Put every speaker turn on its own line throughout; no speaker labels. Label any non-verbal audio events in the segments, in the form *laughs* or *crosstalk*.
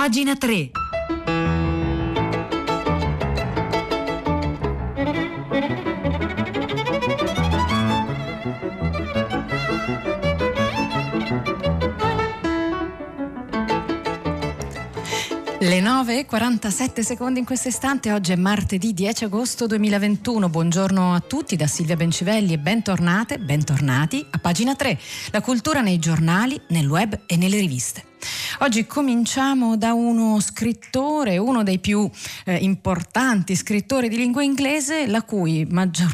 Pagina 3. Le 9 e 47 secondi in questo istante, oggi è martedì 10 agosto 2021. Buongiorno a tutti da Silvia Bencivelli e bentornate, bentornati a pagina 3, la cultura nei giornali, nel web e nelle riviste. Oggi cominciamo da uno scrittore, uno dei più eh, importanti scrittori di lingua inglese, cui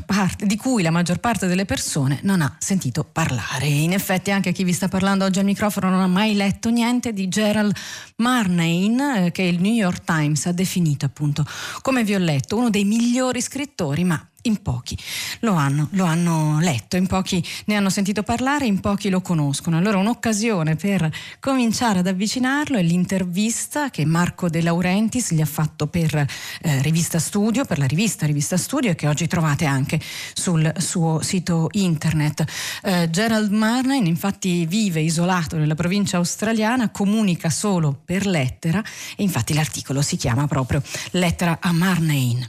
parte, di cui la maggior parte delle persone non ha sentito parlare. In effetti anche chi vi sta parlando oggi al microfono non ha mai letto niente di Gerald Marnain, eh, che il New York Times ha definito appunto, come vi ho letto, uno dei migliori scrittori, ma in pochi lo hanno, lo hanno, letto, in pochi ne hanno sentito parlare, in pochi lo conoscono. Allora un'occasione per cominciare ad avvicinarlo è l'intervista che Marco De Laurentiis gli ha fatto per eh, Rivista Studio, per la rivista Rivista Studio e che oggi trovate anche sul suo sito internet. Eh, Gerald Marnain infatti vive isolato nella provincia australiana, comunica solo per lettera e infatti l'articolo si chiama proprio Lettera a Marnain.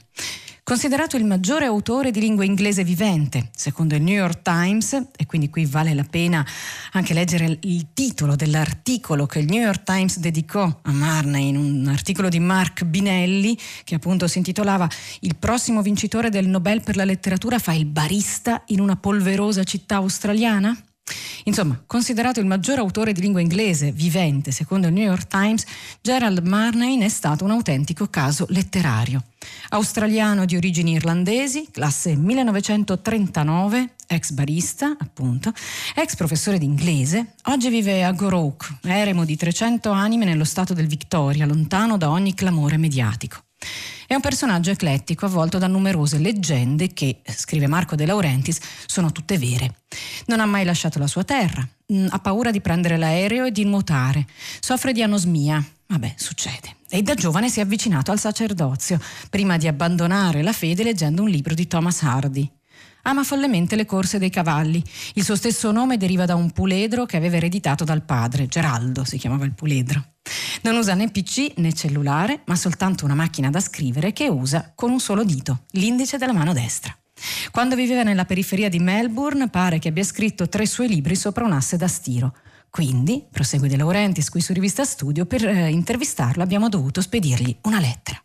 Considerato il maggiore autore di lingua inglese vivente, secondo il New York Times, e quindi qui vale la pena anche leggere il titolo dell'articolo che il New York Times dedicò a Marney, in un articolo di Mark Binelli, che appunto si intitolava Il prossimo vincitore del Nobel per la letteratura fa il barista in una polverosa città australiana? Insomma, considerato il maggior autore di lingua inglese vivente, secondo il New York Times, Gerald Marnain è stato un autentico caso letterario. Australiano di origini irlandesi, classe 1939, ex barista, appunto, ex professore di inglese, oggi vive a Gorouk, eremo di 300 anime nello stato del Victoria, lontano da ogni clamore mediatico. È un personaggio eclettico avvolto da numerose leggende che, scrive Marco De Laurentiis, sono tutte vere. Non ha mai lasciato la sua terra, mm, ha paura di prendere l'aereo e di nuotare, soffre di anosmia, vabbè, succede. E da giovane si è avvicinato al sacerdozio, prima di abbandonare la fede leggendo un libro di Thomas Hardy. Ama follemente le corse dei cavalli. Il suo stesso nome deriva da un puledro che aveva ereditato dal padre, Geraldo si chiamava il puledro. Non usa né PC né cellulare, ma soltanto una macchina da scrivere che usa con un solo dito, l'indice della mano destra. Quando viveva nella periferia di Melbourne pare che abbia scritto tre suoi libri sopra un asse da stiro. Quindi, prosegue De Laurentiis qui su Rivista Studio, per eh, intervistarlo abbiamo dovuto spedirgli una lettera.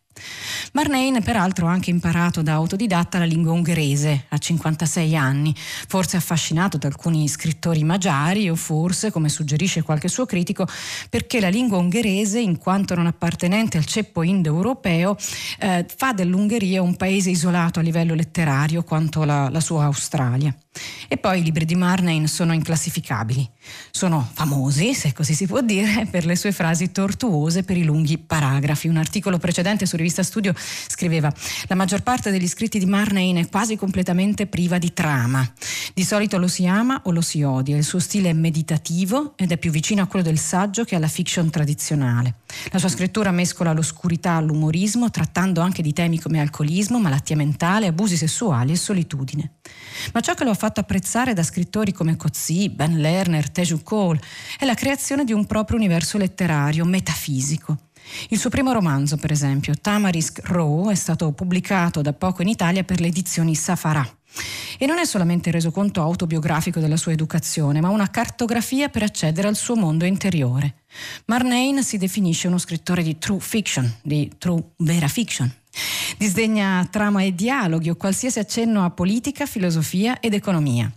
Marnain peraltro ha anche imparato da autodidatta la lingua ungherese a 56 anni, forse affascinato da alcuni scrittori magiari o forse, come suggerisce qualche suo critico, perché la lingua ungherese, in quanto non appartenente al ceppo indoeuropeo, eh, fa dell'Ungheria un paese isolato a livello letterario quanto la, la sua Australia. E poi i libri di Marnain sono inclassificabili. Sono famosi, se così si può dire, per le sue frasi tortuose per i lunghi paragrafi. Un articolo precedente su Rivista Studio scriveva la maggior parte degli scritti di Marnain è quasi completamente priva di trama. Di solito lo si ama o lo si odia. Il suo stile è meditativo ed è più vicino a quello del saggio che alla fiction tradizionale. La sua scrittura mescola l'oscurità all'umorismo, trattando anche di temi come alcolismo, malattia mentale, abusi sessuali e solitudine. Ma ciò che lo ha fatto apprezzare da scrittori come Coetzee, Ben Lerner, Teju Cole è la creazione di un proprio universo letterario, metafisico. Il suo primo romanzo, per esempio, Tamarisk Row, è stato pubblicato da poco in Italia per le edizioni Safarà. E non è solamente il resoconto autobiografico della sua educazione, ma una cartografia per accedere al suo mondo interiore. Marnain si definisce uno scrittore di true fiction, di true vera fiction. Disdegna trama e dialoghi o qualsiasi accenno a politica, filosofia ed economia.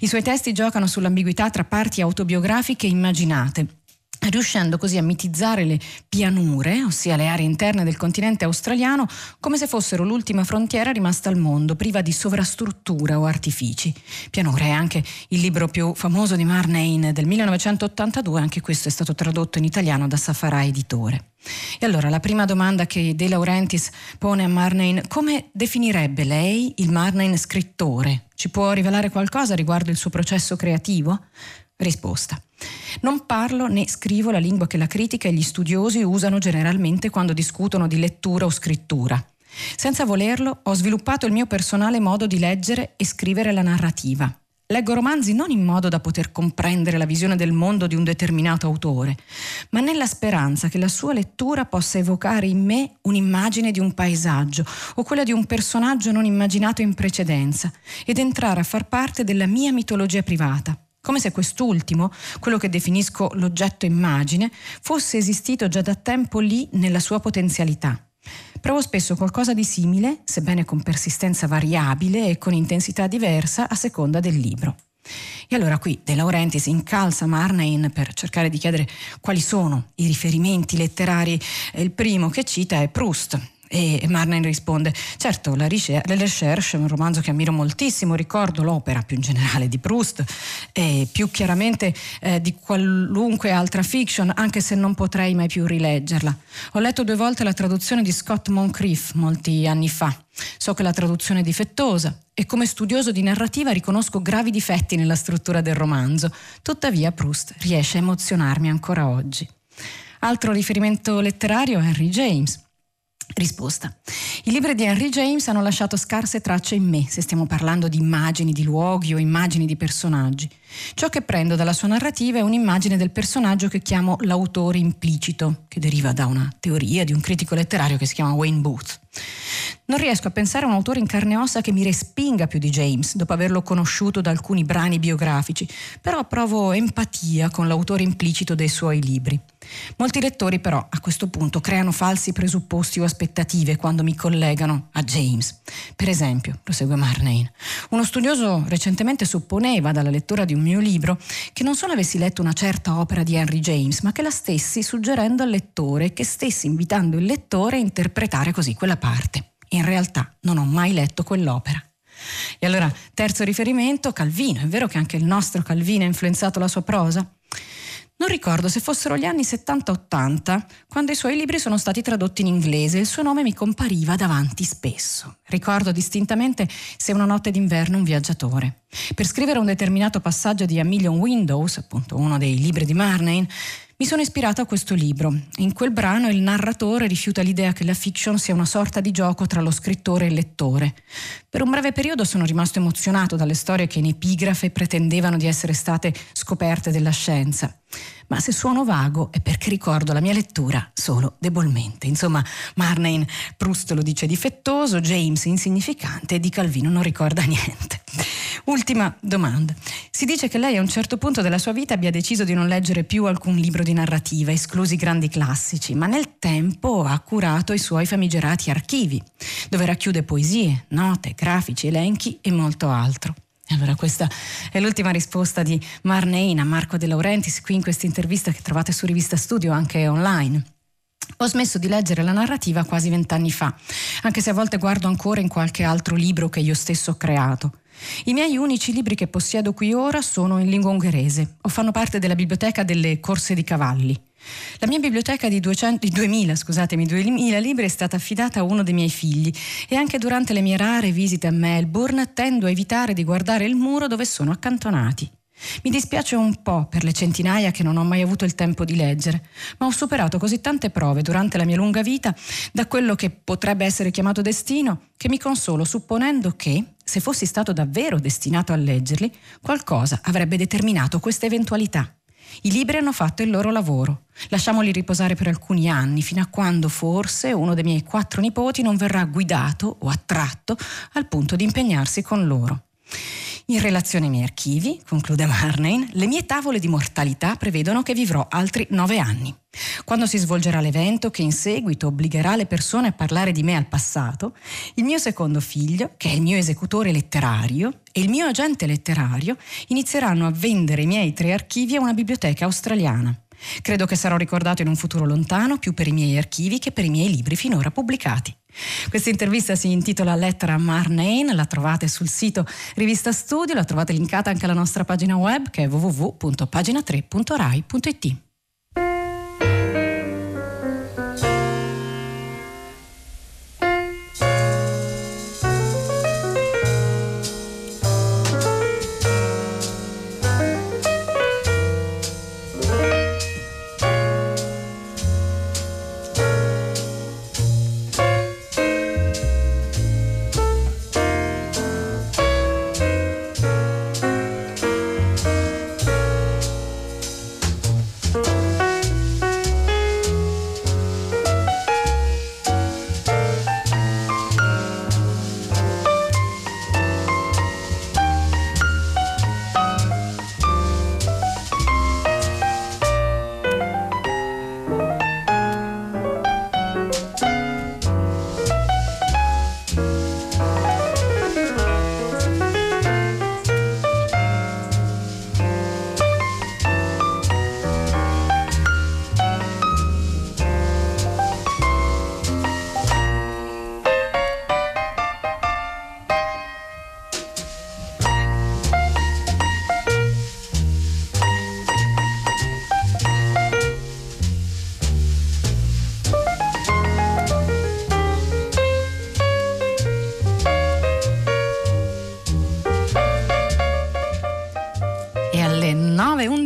I suoi testi giocano sull'ambiguità tra parti autobiografiche immaginate, riuscendo così a mitizzare le pianure, ossia le aree interne del continente australiano, come se fossero l'ultima frontiera rimasta al mondo, priva di sovrastruttura o artifici. Pianure è anche il libro più famoso di Marnain del 1982, anche questo è stato tradotto in italiano da Safara Editore. E allora la prima domanda che De Laurentiis pone a Marnain, come definirebbe lei il Marnain scrittore? Ci può rivelare qualcosa riguardo il suo processo creativo? Risposta. Non parlo né scrivo la lingua che la critica e gli studiosi usano generalmente quando discutono di lettura o scrittura. Senza volerlo, ho sviluppato il mio personale modo di leggere e scrivere la narrativa. Leggo romanzi non in modo da poter comprendere la visione del mondo di un determinato autore, ma nella speranza che la sua lettura possa evocare in me un'immagine di un paesaggio o quella di un personaggio non immaginato in precedenza ed entrare a far parte della mia mitologia privata, come se quest'ultimo, quello che definisco l'oggetto immagine, fosse esistito già da tempo lì nella sua potenzialità. Provo spesso qualcosa di simile, sebbene con persistenza variabile e con intensità diversa a seconda del libro. E allora qui De Laurentiis incalza Marnain per cercare di chiedere quali sono i riferimenti letterari. Il primo che cita è Proust, e Marnain risponde, certo, La Recherche è un romanzo che ammiro moltissimo, ricordo l'opera più in generale di Proust e più chiaramente eh, di qualunque altra fiction, anche se non potrei mai più rileggerla. Ho letto due volte la traduzione di Scott Moncrief molti anni fa. So che la traduzione è difettosa e come studioso di narrativa riconosco gravi difetti nella struttura del romanzo. Tuttavia Proust riesce a emozionarmi ancora oggi. Altro riferimento letterario è Henry James. Risposta. I libri di Henry James hanno lasciato scarse tracce in me, se stiamo parlando di immagini di luoghi o immagini di personaggi. Ciò che prendo dalla sua narrativa è un'immagine del personaggio che chiamo l'autore implicito, che deriva da una teoria di un critico letterario che si chiama Wayne Booth. Non riesco a pensare a un autore in carne e ossa che mi respinga più di James, dopo averlo conosciuto da alcuni brani biografici, però provo empatia con l'autore implicito dei suoi libri. Molti lettori però a questo punto creano falsi presupposti o aspettative quando mi collegano a James. Per esempio, prosegue Marnain, uno studioso recentemente supponeva dalla lettura di un mio libro che non solo avessi letto una certa opera di Henry James, ma che la stessi suggerendo al lettore che stessi invitando il lettore a interpretare così quella parte. In realtà non ho mai letto quell'opera. E allora, terzo riferimento, Calvino. È vero che anche il nostro Calvino ha influenzato la sua prosa? Non ricordo se fossero gli anni 70-80 quando i suoi libri sono stati tradotti in inglese e il suo nome mi compariva davanti spesso. Ricordo distintamente Se una notte d'inverno un viaggiatore. Per scrivere un determinato passaggio di A Million Windows, appunto uno dei libri di Marnain, mi sono ispirato a questo libro. In quel brano il narratore rifiuta l'idea che la fiction sia una sorta di gioco tra lo scrittore e il lettore. Per un breve periodo sono rimasto emozionato dalle storie che in epigrafe pretendevano di essere state scoperte della scienza. Ma se suono vago è perché ricordo la mia lettura solo debolmente. Insomma, Marnain Proust lo dice difettoso, James insignificante e di Calvino non ricorda *laughs* niente. Ultima domanda. Si dice che lei a un certo punto della sua vita abbia deciso di non leggere più alcun libro di narrativa, esclusi grandi classici, ma nel tempo ha curato i suoi famigerati archivi, dove racchiude poesie, note, grafici, elenchi e molto altro. Allora questa è l'ultima risposta di Marnain a Marco De Laurentiis qui in questa intervista che trovate su Rivista Studio anche online. Ho smesso di leggere la narrativa quasi vent'anni fa, anche se a volte guardo ancora in qualche altro libro che io stesso ho creato. I miei unici libri che possiedo qui ora sono in lingua ungherese o fanno parte della biblioteca delle corse di cavalli. La mia biblioteca di, 200, di 2000, scusatemi, 2000 libri è stata affidata a uno dei miei figli e anche durante le mie rare visite a Melbourne tendo a evitare di guardare il muro dove sono accantonati. Mi dispiace un po' per le centinaia che non ho mai avuto il tempo di leggere, ma ho superato così tante prove durante la mia lunga vita da quello che potrebbe essere chiamato destino che mi consolo supponendo che, se fossi stato davvero destinato a leggerli, qualcosa avrebbe determinato questa eventualità. I libri hanno fatto il loro lavoro. Lasciamoli riposare per alcuni anni, fino a quando forse uno dei miei quattro nipoti non verrà guidato o attratto al punto di impegnarsi con loro. In relazione ai miei archivi, conclude Marnain, le mie tavole di mortalità prevedono che vivrò altri nove anni. Quando si svolgerà l'evento che in seguito obbligherà le persone a parlare di me al passato, il mio secondo figlio, che è il mio esecutore letterario, e il mio agente letterario inizieranno a vendere i miei tre archivi a una biblioteca australiana. Credo che sarò ricordato in un futuro lontano più per i miei archivi che per i miei libri finora pubblicati. Questa intervista si intitola Lettera a Marnain, la trovate sul sito Rivista Studio, la trovate linkata anche alla nostra pagina web che è www.pagina3.rai.it.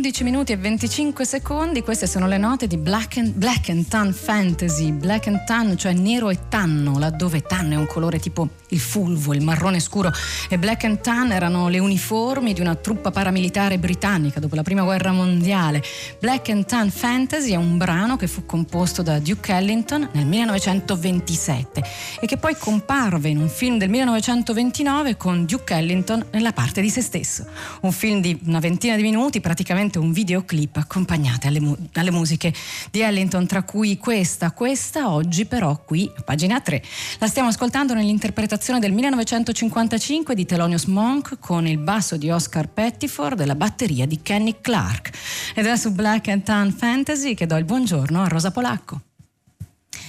13 minuti e 25 secondi, queste sono le note di Black and, Black and Tan Fantasy. Black and Tan, cioè nero e tanno, laddove tanno è un colore tipo il fulvo, il marrone scuro, e Black and Tan erano le uniformi di una truppa paramilitare britannica dopo la prima guerra mondiale. Black and Tan Fantasy è un brano che fu composto da Duke Ellington nel 1927 e che poi comparve in un film del 1929 con Duke Ellington nella parte di se stesso. Un film di una ventina di minuti, praticamente un videoclip accompagnate alle, mu- alle musiche di Ellington, tra cui questa, questa oggi però qui, pagina 3. La stiamo ascoltando nell'interpretazione interpretazione del 1955 di Thelonious Monk con il basso di Oscar Pettiford e la batteria di Kenny Clark. Ed è su Black and Tan Fantasy che do il buongiorno a Rosa Polacco.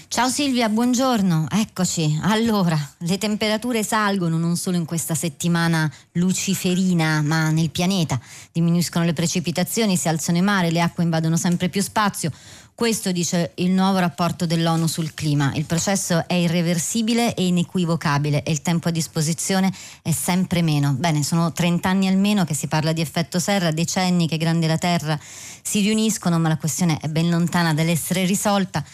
Ciao Silvia, buongiorno, eccoci. Allora, le temperature salgono non solo in questa settimana luciferina, ma nel pianeta. Diminuiscono le precipitazioni, si alzano i mari, le acque invadono sempre più spazio. Questo dice il nuovo rapporto dell'ONU sul clima. Il processo è irreversibile e inequivocabile e il tempo a disposizione è sempre meno. Bene, sono 30 anni almeno che si parla di effetto serra, decenni che Grande la Terra si riuniscono, ma la questione è ben lontana dall'essere risolta.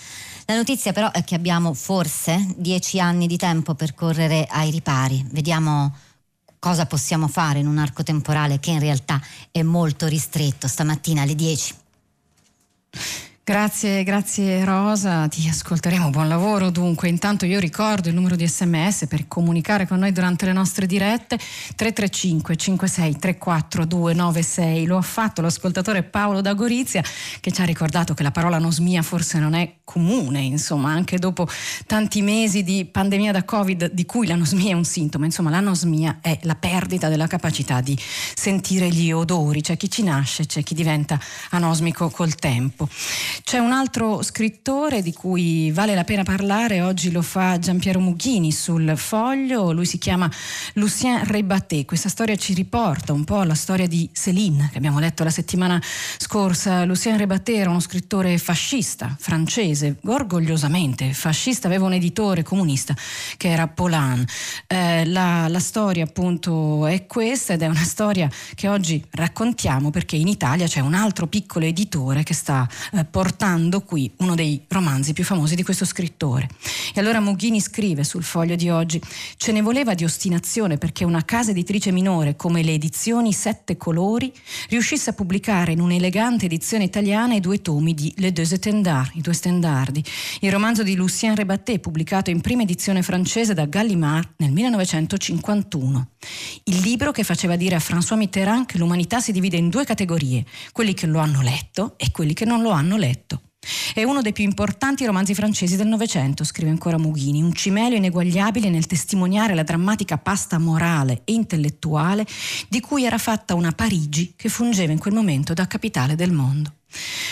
La notizia però è che abbiamo forse dieci anni di tempo per correre ai ripari. Vediamo cosa possiamo fare in un arco temporale che in realtà è molto ristretto. Stamattina alle 10.
Grazie, grazie Rosa, ti ascolteremo, buon lavoro dunque. Intanto io ricordo il numero di sms per comunicare con noi durante le nostre dirette 335 56 34 296. Lo ha fatto l'ascoltatore Paolo da Gorizia che ci ha ricordato che la parola anosmia forse non è comune, insomma, anche dopo tanti mesi di pandemia da Covid di cui l'anosmia è un sintomo, insomma l'anosmia è la perdita della capacità di sentire gli odori, c'è chi ci nasce, c'è chi diventa anosmico col tempo. C'è un altro scrittore di cui vale la pena parlare, oggi lo fa Giampiero Mughini sul foglio, lui si chiama Lucien Rebatté, questa storia ci riporta un po' alla storia di Céline che abbiamo letto la settimana scorsa. Lucien Rebatté era uno scrittore fascista, francese, orgogliosamente fascista, aveva un editore comunista che era Polan. Eh, la, la storia appunto è questa ed è una storia che oggi raccontiamo perché in Italia c'è un altro piccolo editore che sta eh, portando portando qui uno dei romanzi più famosi di questo scrittore. E allora Mughini scrive sul foglio di oggi: Ce ne voleva di ostinazione perché una casa editrice minore come le edizioni Sette Colori riuscisse a pubblicare in un'elegante edizione italiana i due tomi di Le Deux Etendards, i due stendardi, il romanzo di Lucien Rebatté pubblicato in prima edizione francese da Gallimard nel 1951. Il libro che faceva dire a François Mitterrand che l'umanità si divide in due categorie, quelli che lo hanno letto e quelli che non lo hanno letto letto. È uno dei più importanti romanzi francesi del Novecento, scrive ancora Mughini, un cimelio ineguagliabile nel testimoniare la drammatica pasta morale e intellettuale di cui era fatta una Parigi che fungeva in quel momento da capitale del mondo.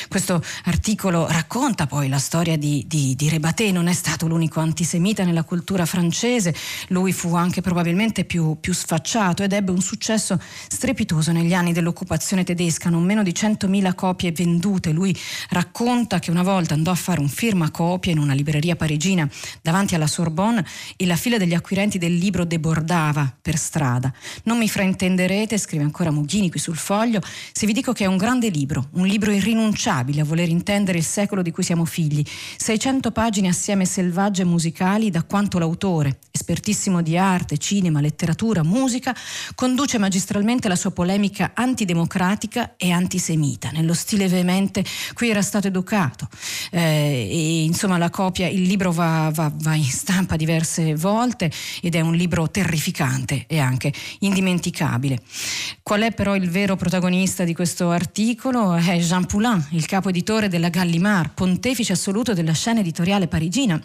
Questo articolo racconta poi la storia di, di, di, Rebaté, non è stato l'unico antisemita nella cultura francese, lui fu anche probabilmente più, più sfacciato ed ebbe un successo strepitoso negli anni dell'occupazione tedesca, non meno di 100.000 copie vendute. Lui racconta che una volta andò a fare un firmacopia in una libreria parigina davanti alla Sorbonne e la fila degli acquirenti del libro debordava per strada. Non mi fraintenderete, scrive ancora Mughini qui sul foglio, se vi dico che è un grande libro, un libro irrinunciabile a voler intendere il secolo di cui siamo figli. 600 pagine assieme selvagge musicali da quanto l'autore, espertissimo di arte, cinema, letteratura, musica, conduce magistralmente la sua polemica antidemocratica e antisemita, nello stile veemente cui era stato educato. Eh, e, insomma, la copia, il libro va, va, va in stampa diverse volte ed è un libro terrificante e anche indimenticabile. Qual è però il vero protagonista di questo articolo? È Jean Poulin Poulain, il capo editore della Gallimard, pontefice assoluto della scena editoriale parigina,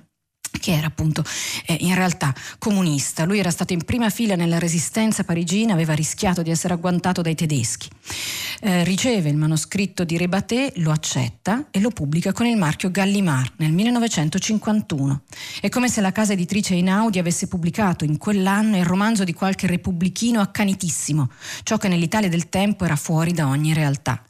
che era appunto eh, in realtà comunista. Lui era stato in prima fila nella resistenza parigina, aveva rischiato di essere agguantato dai tedeschi. Eh, riceve il manoscritto di Rebaté, lo accetta e lo pubblica con il marchio Gallimard nel 1951. È come se la casa editrice Einaudi avesse pubblicato in quell'anno il romanzo di qualche repubblichino accanitissimo, ciò che nell'Italia del tempo era fuori da ogni realtà.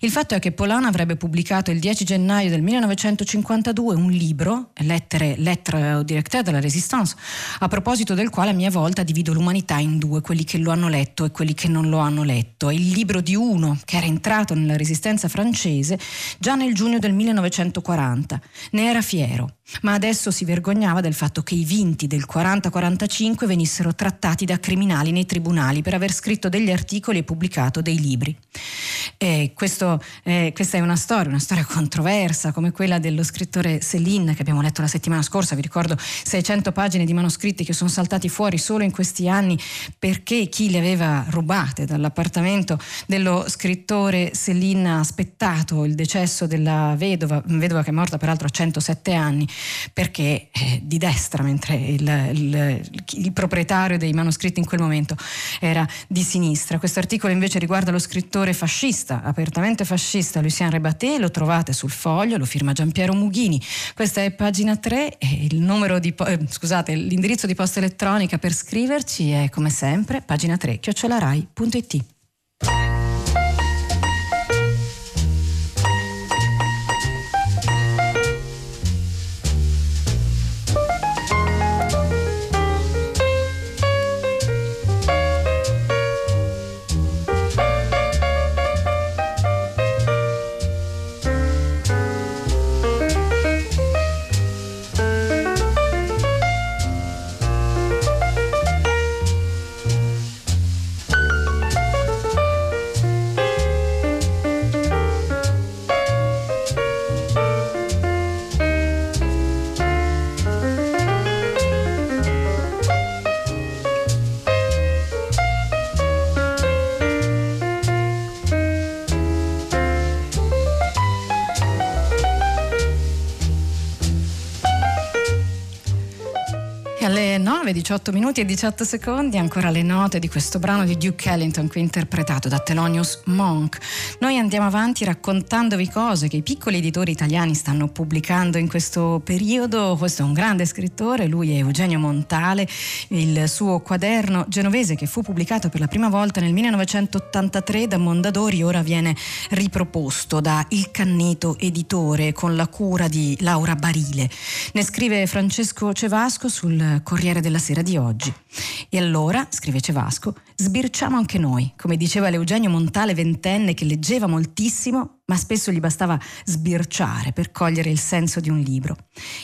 Il fatto è che Polana avrebbe pubblicato il 10 gennaio del 1952 un libro, Lettere, Lettre au directeur de la Résistance, a proposito del quale a mia volta divido l'umanità in due, quelli che lo hanno letto e quelli che non lo hanno letto. È il libro di uno che era entrato nella resistenza francese già nel giugno del 1940. Ne era fiero ma adesso si vergognava del fatto che i vinti del 40-45 venissero trattati da criminali nei tribunali per aver scritto degli articoli e pubblicato dei libri. Questo, eh, questa è una storia, una storia controversa come quella dello scrittore Céline che abbiamo letto la settimana scorsa, vi ricordo 600 pagine di manoscritti che sono saltati fuori solo in questi anni perché chi le aveva rubate dall'appartamento dello scrittore Céline ha aspettato il decesso della vedova, vedova che è morta peraltro a 107 anni perché eh, di destra, mentre il, il, il, proprietario dei manoscritti in quel momento era di sinistra. Questo articolo invece riguarda lo scrittore fascista, apertamente fascista, Lucien Rebatté, lo trovate sul foglio, lo firma Giampiero Mughini. Questa è pagina 3 e di, eh, scusate, l'indirizzo di posta elettronica per scriverci è come sempre pagina 3 chiocciolarai.it. 18 minuti e 18 secondi, ancora le note di questo brano di Duke Ellington qui interpretato da Thelonious Monk. Noi andiamo avanti raccontandovi cose che i piccoli editori italiani stanno pubblicando in questo periodo. Questo è un grande scrittore, lui è Eugenio Montale, il suo quaderno genovese che fu pubblicato per la prima volta nel 1983 da Mondadori, ora viene riproposto da Il Canneto Editore con la cura di Laura Barile. Ne scrive Francesco Cevasco sul Corriere della Sera di oggi. E allora, scrive Cevasco, sbirciamo anche noi, come diceva l'Eugenio Montale ventenne che leggeva moltissimo, ma spesso gli bastava sbirciare per cogliere il senso di un libro.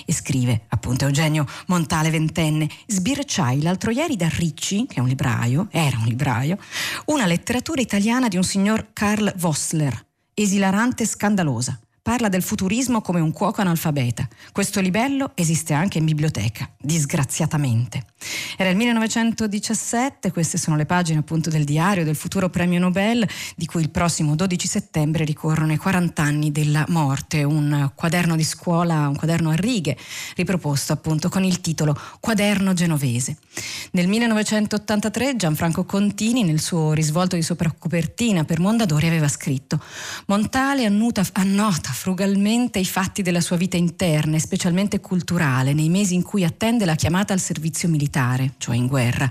E scrive, appunto Eugenio Montale ventenne, sbirciai l'altro ieri da Ricci, che è un libraio, era un libraio, una letteratura italiana di un signor Karl Vossler, esilarante e scandalosa parla del futurismo come un cuoco analfabeta. Questo libello esiste anche in biblioteca, disgraziatamente. Era il 1917, queste sono le pagine appunto del diario del futuro premio Nobel, di cui il prossimo 12 settembre ricorrono i 40 anni della morte, un quaderno di scuola, un quaderno a righe, riproposto appunto con il titolo Quaderno genovese. Nel 1983 Gianfranco Contini, nel suo risvolto di sopracopertina per Mondadori, aveva scritto Montale annuta, annota frugalmente i fatti della sua vita interna e specialmente culturale nei mesi in cui attende la chiamata al servizio militare, cioè in guerra,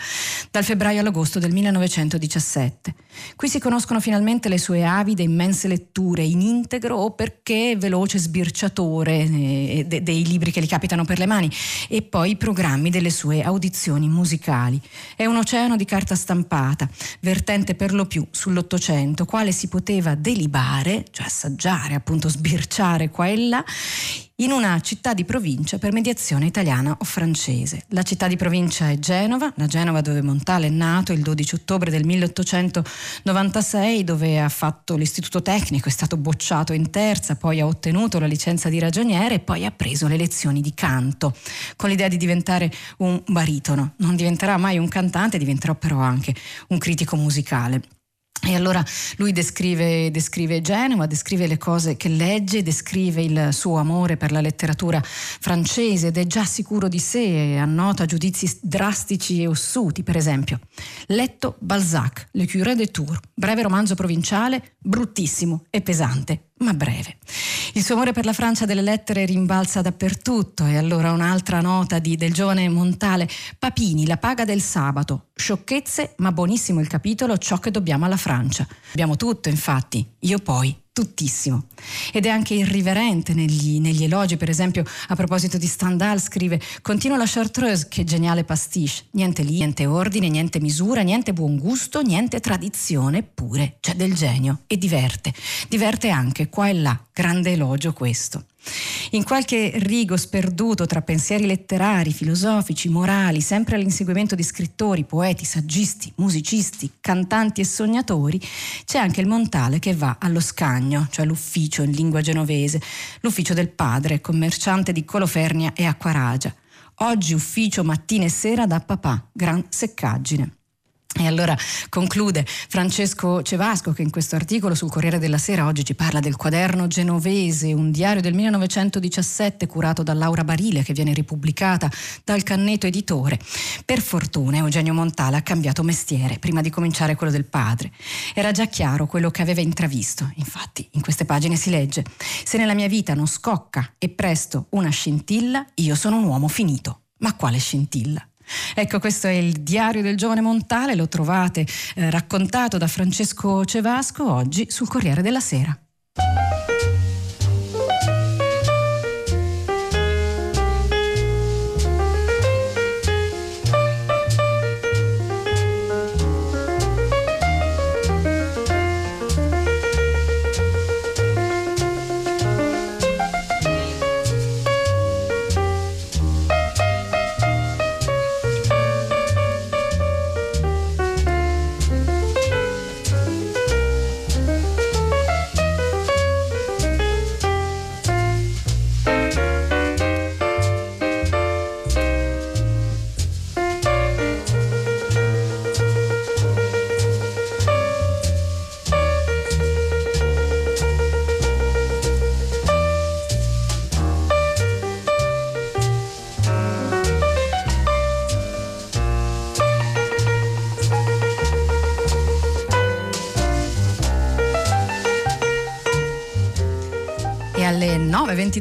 dal febbraio all'agosto del 1917. Qui si conoscono finalmente le sue avide immense letture in integro o perché veloce sbirciatore eh, de- dei libri che gli capitano per le mani e poi i programmi delle sue audizioni musicali. È un oceano di carta stampata, vertente per lo più sull'Ottocento, quale si poteva delibare, cioè assaggiare, appunto sbirciare sbirciare qua e là in una città di provincia per mediazione italiana o francese. La città di provincia è Genova, la Genova dove Montale è nato il 12 ottobre del 1896, dove ha fatto l'istituto tecnico, è stato boccito in terza, poi ha ottenuto la licenza di ragioniere e poi ha preso le lezioni di canto, con l'idea di diventare un baritono. Non diventerà mai un cantante, diventerà però anche un critico musicale. E allora lui descrive, descrive, Genova, descrive le cose che legge, descrive il suo amore per la letteratura francese ed è già sicuro di sé e annota giudizi drastici e ossuti. Per esempio, letto Balzac, Le Curé de Tours, breve romanzo provinciale, bruttissimo e pesante, ma breve. Il suo amore per la Francia delle lettere rimbalza dappertutto e allora un'altra nota di, del giovane Montale, Papini, la paga del sabato, sciocchezze ma buonissimo il capitolo, ciò che dobbiamo alla Francia. Abbiamo tutto infatti, io poi tuttissimo. Ed è anche irriverente negli, negli, elogi, per esempio a proposito di Stendhal scrive Continua la Chartreuse, che geniale pastiche, niente lì, niente ordine, niente misura, niente buon gusto, niente tradizione, eppure c'è del genio. E diverte, diverte anche qua e là, grande elogio questo. In qualche rigo sperduto tra pensieri letterari, filosofici, morali, sempre all'inseguimento di scrittori, poeti, saggisti, musicisti, cantanti e sognatori, c'è anche il Montale che va allo scagno, cioè l'ufficio in lingua genovese, l'ufficio del padre, commerciante di Colofernia e Acquaragia. Oggi ufficio mattina e sera da papà, gran seccaggine. E allora conclude Francesco Cevasco che in questo articolo sul Corriere della Sera oggi ci parla del quaderno genovese, un diario del 1917 curato da Laura Barile che viene ripubblicata dal Canneto Editore. Per fortuna Eugenio Montale ha cambiato mestiere prima di cominciare quello del padre. Era già chiaro quello che aveva intravisto. Infatti in queste pagine si legge Se nella mia vita non scocca e presto una scintilla, io sono un uomo finito. Ma quale scintilla? Ecco, questo è il diario del giovane Montale, lo trovate eh, raccontato da Francesco Cevasco oggi sul Corriere della Sera.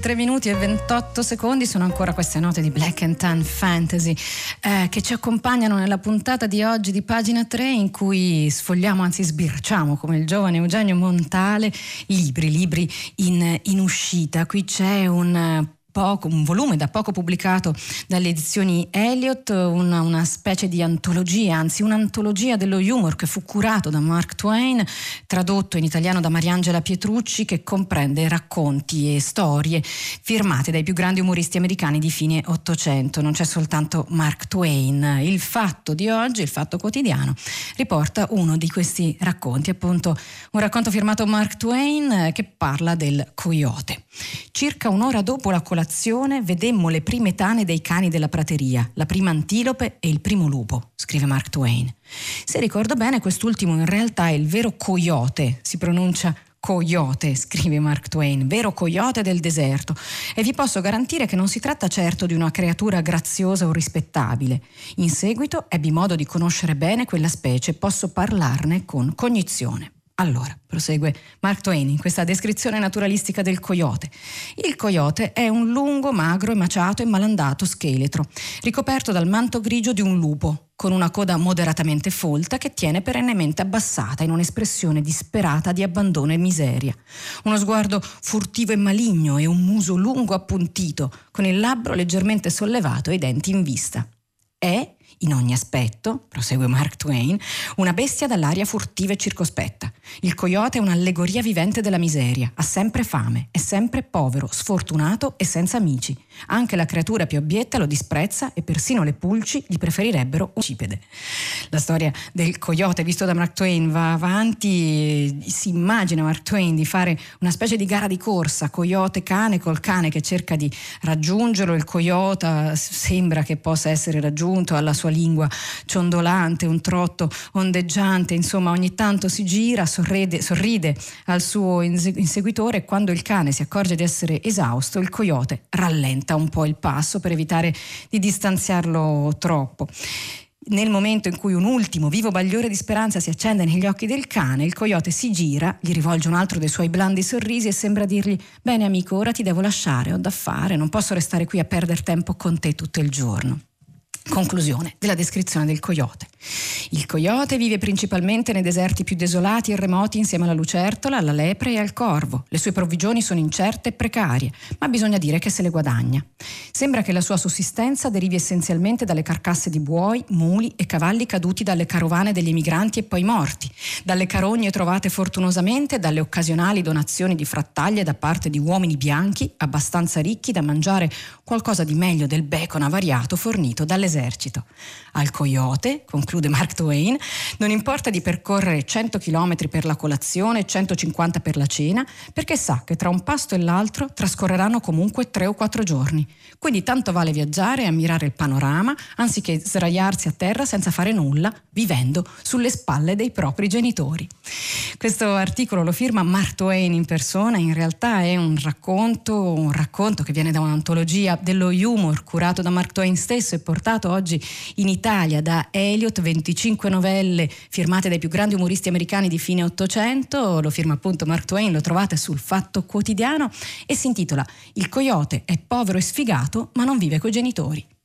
9, 23 minuti e 28 secondi sono ancora queste note di Black and Tan Fantasy eh, che ci accompagnano nella puntata di oggi di pagina 3 in cui sfogliamo, anzi sbirciamo come il giovane Eugenio Montale, libri, libri in, in uscita. Qui c'è un poco, un volume da poco pubblicato dalle edizioni Elliott, una, una, specie di antologia, anzi un'antologia dello humor che fu curato da Mark Twain, tradotto in italiano da Mariangela Pietrucci, che comprende racconti e storie firmate dai più grandi umoristi americani di fine Ottocento. Non c'è soltanto Mark Twain. Il fatto di oggi, il fatto quotidiano, riporta uno di questi racconti, appunto un racconto firmato Mark Twain eh, che parla del coyote. Circa un'ora dopo la colazione colazione vedemmo le prime tane dei cani della prateria, la prima antilope e il primo lupo, scrive Mark Twain. Se ricordo bene, quest'ultimo in realtà è il vero coyote, si pronuncia coyote, scrive Mark Twain, vero coyote del deserto, e vi posso garantire che non si tratta certo di una creatura graziosa o rispettabile. In seguito ebbi modo di conoscere bene quella specie e posso parlarne con cognizione. Allora, prosegue Mark Twain in questa descrizione naturalistica del coyote. Il coyote è un lungo, magro, emaciato e malandato scheletro, ricoperto dal manto grigio di un lupo, con una coda moderatamente folta che tiene perennemente abbassata in un'espressione disperata di abbandono e miseria. Uno sguardo furtivo e maligno e un muso lungo appuntito, con il labbro leggermente sollevato e i denti in vista. È in ogni aspetto, prosegue Mark Twain, una bestia dall'aria furtiva e circospetta. Il coyote è un'allegoria vivente della miseria, ha sempre fame, è sempre povero, sfortunato e senza amici. Anche la creatura più obietta lo disprezza e persino le pulci gli preferirebbero un cipede. La storia del coyote visto da Mark Twain va avanti, si immagina Mark Twain di fare una specie di gara di corsa, coyote-cane col cane che cerca di raggiungerlo, il coyote sembra che possa essere raggiunto alla sua sua lingua ciondolante, un trotto ondeggiante, insomma ogni tanto si gira, sorride, sorride al suo inseguitore e quando il cane si accorge di essere esausto, il coyote rallenta un po' il passo per evitare di distanziarlo troppo. Nel momento in cui un ultimo vivo bagliore di speranza si accende negli occhi del cane, il coyote si gira, gli rivolge un altro dei suoi blandi sorrisi e sembra dirgli: Bene, amico, ora ti devo lasciare, ho da fare, non posso restare qui a perdere tempo con te tutto il giorno. Conclusione della descrizione del coyote. Il coyote vive principalmente nei deserti più desolati e remoti insieme alla lucertola, alla lepre e al corvo. Le sue provvigioni sono incerte e precarie, ma bisogna dire che se le guadagna. Sembra che la sua sussistenza derivi essenzialmente dalle carcasse di buoi, muli e cavalli caduti dalle carovane degli emigranti e poi morti, dalle carogne trovate fortunosamente dalle occasionali donazioni di frattaglie da parte di uomini bianchi abbastanza ricchi da mangiare qualcosa di meglio del bacon avariato fornito dall'esercito. Al coyote, conclude Mark Twain, non importa di percorrere 100 km per la colazione e 150 per la cena, perché sa che tra un pasto e l'altro trascorreranno comunque 3 o 4 giorni. Quindi tanto vale viaggiare e ammirare il panorama, anziché sdraiarsi a terra senza fare nulla, vivendo sulle spalle dei propri genitori. Questo articolo lo firma Mark Twain in persona, in realtà è un racconto, un racconto che viene da un'antologia dello humor curato da Mark Twain stesso e portato oggi in Italia da Eliot, 25 novelle firmate dai più grandi umoristi americani di fine Ottocento, lo firma appunto Mark Twain, lo trovate sul Fatto Quotidiano e si intitola Il coyote è povero e sfigato ma non vive coi genitori.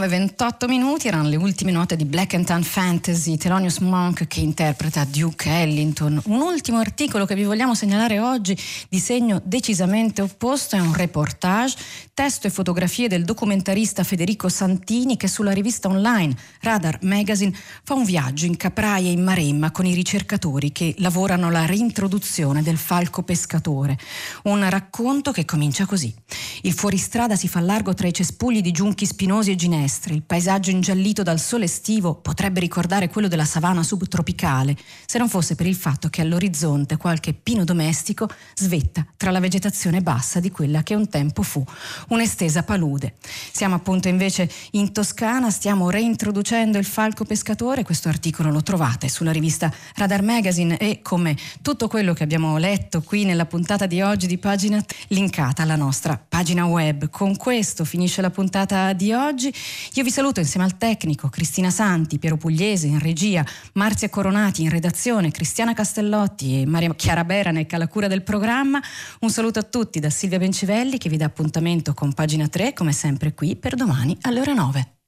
9.28 minuti erano le ultime note di Black and Tan Fantasy, Thelonious Monk che interpreta Duke Ellington. Un ultimo articolo che vi vogliamo segnalare oggi di segno decisamente opposto è un reportage, testo e fotografie del documentarista Federico Santini che sulla rivista online Radar Magazine fa un viaggio in Capraia e in Maremma con i ricercatori che lavorano alla reintroduzione del falco pescatore. Un racconto che comincia così. Il fuoristrada si fa largo tra i cespugli di giunchi spinosi e ginestre, il paesaggio ingiallito dal sole estivo potrebbe ricordare quello della savana subtropicale, se non fosse per il fatto che all'orizzonte qualche pino domestico svetta tra la vegetazione bassa di quella che un tempo fu un'estesa palude. Siamo appunto invece in Toscana, stiamo reintroducendo il falco pescatore, questo articolo lo trovate sulla rivista Radar Magazine e come tutto quello che abbiamo letto qui nella puntata di oggi di pagina linkata alla nostra pagina web. Con questo finisce la puntata di oggi. Io vi saluto insieme al tecnico Cristina Santi, Piero Pugliese in regia, Marzia Coronati in redazione, Cristiana Castellotti e Maria Chiara Beranec alla cura del programma. Un saluto a tutti da Silvia Bencivelli che vi dà appuntamento con pagina 3 come sempre qui per domani alle ore 9.